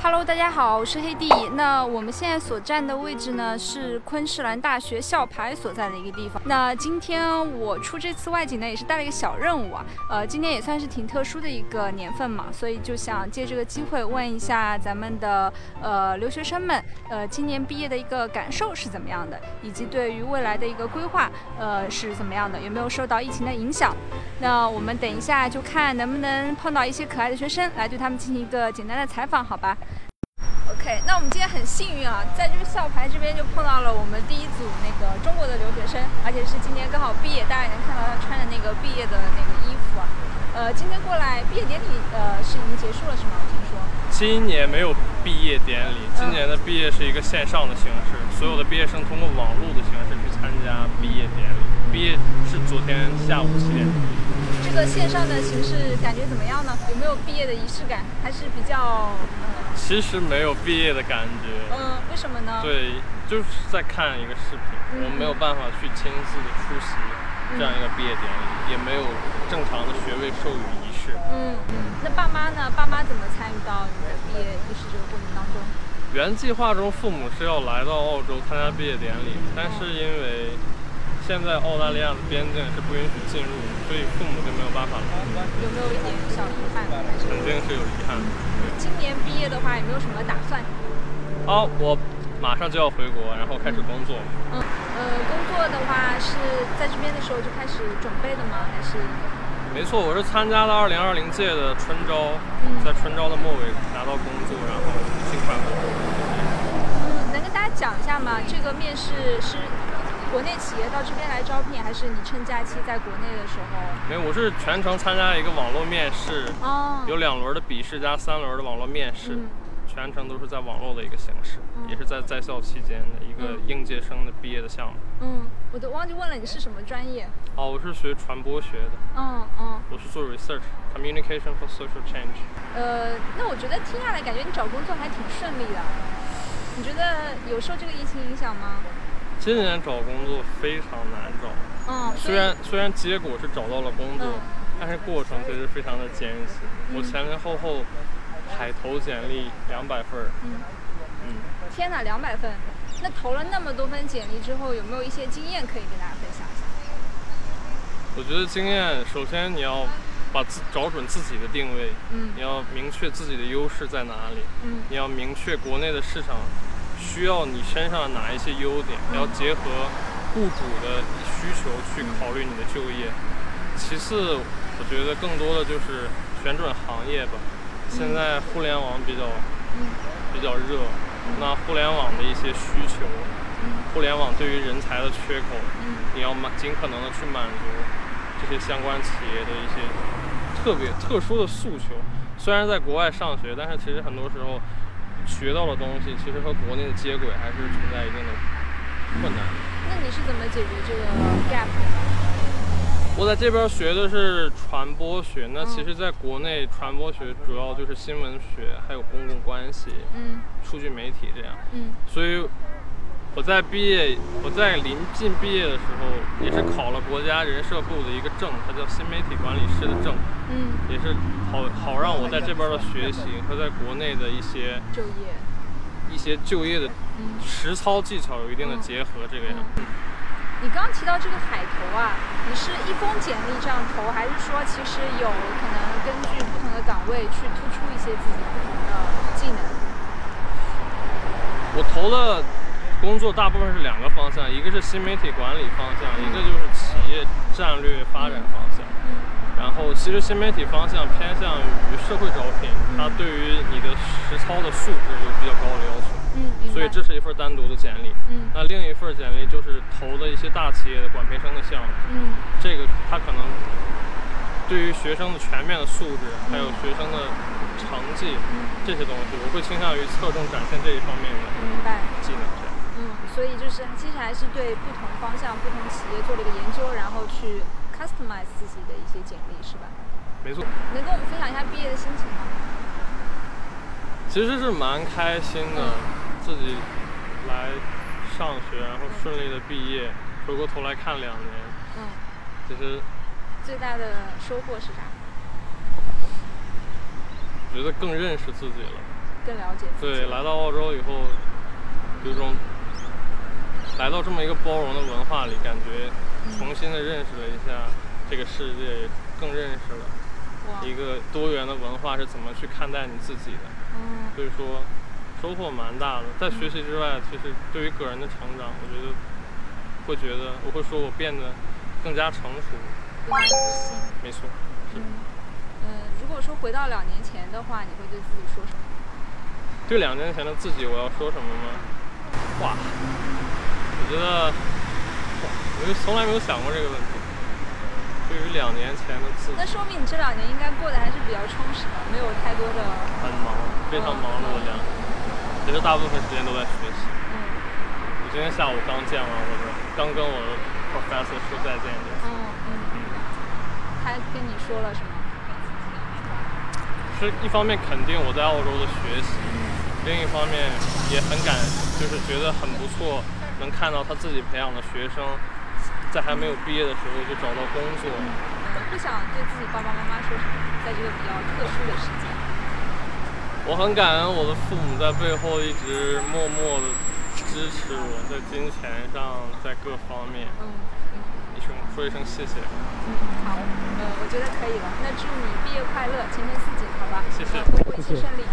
Hello，大家好，我是黑弟。那我们现在所站的位置呢，是昆士兰大学校牌所在的一个地方。那今天我出这次外景呢，也是带了一个小任务啊。呃，今天也算是挺特殊的一个年份嘛，所以就想借这个机会问一下咱们的呃留学生们，呃，今年毕业的一个感受是怎么样的，以及对于未来的一个规划，呃，是怎么样的，有没有受到疫情的影响？那我们等一下就看能不能碰到一些可爱的学生，来对他们进行一个简单的采访，好吧？OK，那我们今天很幸运啊，在这个校牌这边就碰到了我们第一组那个中国的留学生，而且是今年刚好毕业，大家也能看到他穿的那个毕业的那个衣服啊。呃，今天过来毕业典礼呃是已经结束了是吗？我听说。今年没有毕业典礼，今年的毕业是一个线上的形式，所有的毕业生通过网络的形式去参加毕业典礼。毕业是昨天下午七点。这个线上的形式感觉怎么样呢？有没有毕业的仪式感？还是比较……其实没有毕业的感觉。嗯，为什么呢？对，就是在看一个视频，我们没有办法去亲自的出席这样一个毕业典礼，也没有正常的学位授予仪式。嗯嗯。那爸妈呢？爸妈怎么参与到你的毕业仪式这个过程当中？原计划中，父母是要来到澳洲参加毕业典礼，但是因为现在澳大利亚的边境是不允许进入，所以父母就没有办法来。有没有一点小遗憾？肯定是有遗憾。今年毕业的话，有没有什么打算？好，我马上就要回国，然后开始工作。嗯，呃，工作的话是在这边的时候就开始准备的吗？还是？没错，我是参加了二零二零届的春招，在春招的末尾拿到工作，然后尽快回国。嗯，能跟大家讲一下吗？这个面试是？国内企业到这边来招聘，还是你趁假期在国内的时候？没有，我是全程参加一个网络面试，哦，有两轮的笔试加三轮的网络面试，全程都是在网络的一个形式，也是在在校期间的一个应届生的毕业的项目。嗯，我都忘记问了，你是什么专业？哦，我是学传播学的。嗯嗯，我是做 research，communication for social change。呃，那我觉得听下来感觉你找工作还挺顺利的，你觉得有受这个疫情影响吗？今年找工作非常难找，嗯，虽然虽然结果是找到了工作，但是过程其实非常的艰辛。我前前后后海投简历两百份儿，嗯嗯，天哪，两百份！那投了那么多份简历之后，有没有一些经验可以跟大家分享一下？我觉得经验，首先你要把自找准自己的定位，嗯，你要明确自己的优势在哪里，嗯，你要明确国内的市场。需要你身上哪一些优点？要结合雇主的需求去考虑你的就业。其次，我觉得更多的就是选准行业吧。现在互联网比较比较热，那互联网的一些需求，互联网对于人才的缺口，你要满尽可能的去满足这些相关企业的一些特别特殊的诉求。虽然在国外上学，但是其实很多时候。学到的东西其实和国内的接轨还是存在一定的困难。那你是怎么解决这个 gap 的？我在这边学的是传播学，那其实在国内传播学主要就是新闻学，还有公共关系、嗯，数据媒体这样，嗯，所以。我在毕业，我在临近毕业的时候，也是考了国家人社部的一个证，它叫新媒体管理师的证。嗯，也是好好让我在这边的学习和在国内的一些就业，一些就业的实操技巧有一定的结合，这个样。你刚刚提到这个海投啊，你是一封简历这样投，还是说其实有可能根据不同的岗位去突出一些自己不同的技能？我投了。工作大部分是两个方向，一个是新媒体管理方向，一个就是企业战略发展方向。然后，其实新媒体方向偏向于社会招聘，它对于你的实操的素质有比较高的要求。嗯，所以这是一份单独的简历。嗯，那另一份简历就是投的一些大企业的管培生的项目。嗯，这个它可能对于学生的全面的素质，还有学生的成绩这些东西，我会倾向于侧重展现这一方面的技能。所以就是，其实还是对不同方向、不同企业做了一个研究，然后去 customize 自己的一些简历，是吧？没错。能跟我们分享一下毕业的心情吗？其实是蛮开心的，自己来上学，然后顺利的毕业，回过头来看两年，嗯，其实最大的收获是啥？觉得更认识自己了。更了解自己。对，来到澳洲以后，有种来到这么一个包容的文化里，感觉重新的认识了一下这个世界，更认识了一个多元的文化是怎么去看待你自己的。嗯。所以说，收获蛮大的。在学习之外，其实对于个人的成长，我觉得会觉得我会说我变得更加成熟。更加自信。没错。是。嗯，如果说回到两年前的话，你会对自己说什么？对两年前的自己，我要说什么吗？哇，我觉得，我就从来没有想过这个问题。对于两年前的自己，那说明你这两年应该过得还是比较充实的，没有太多的。很忙，非常忙碌的两年，其实大部分时间都在学习。嗯。我今天下午刚见完我的，刚跟我的 professor 说再见的。嗯嗯嗯。他跟你说了什么？是一方面肯定我在澳洲的学习，另一方面也很感，就是觉得很不错，能看到他自己培养的学生，在还没有毕业的时候就找到工作。不想对自己爸爸妈妈说什么，在这个比较特殊的时间。我很感恩我的父母在背后一直默默的支持我，在金钱上，在各方面。嗯一声说一声谢谢。嗯，好，呃，我觉得可以了。那祝你毕业快乐，前程似锦，好吧？谢谢。工作一切顺利。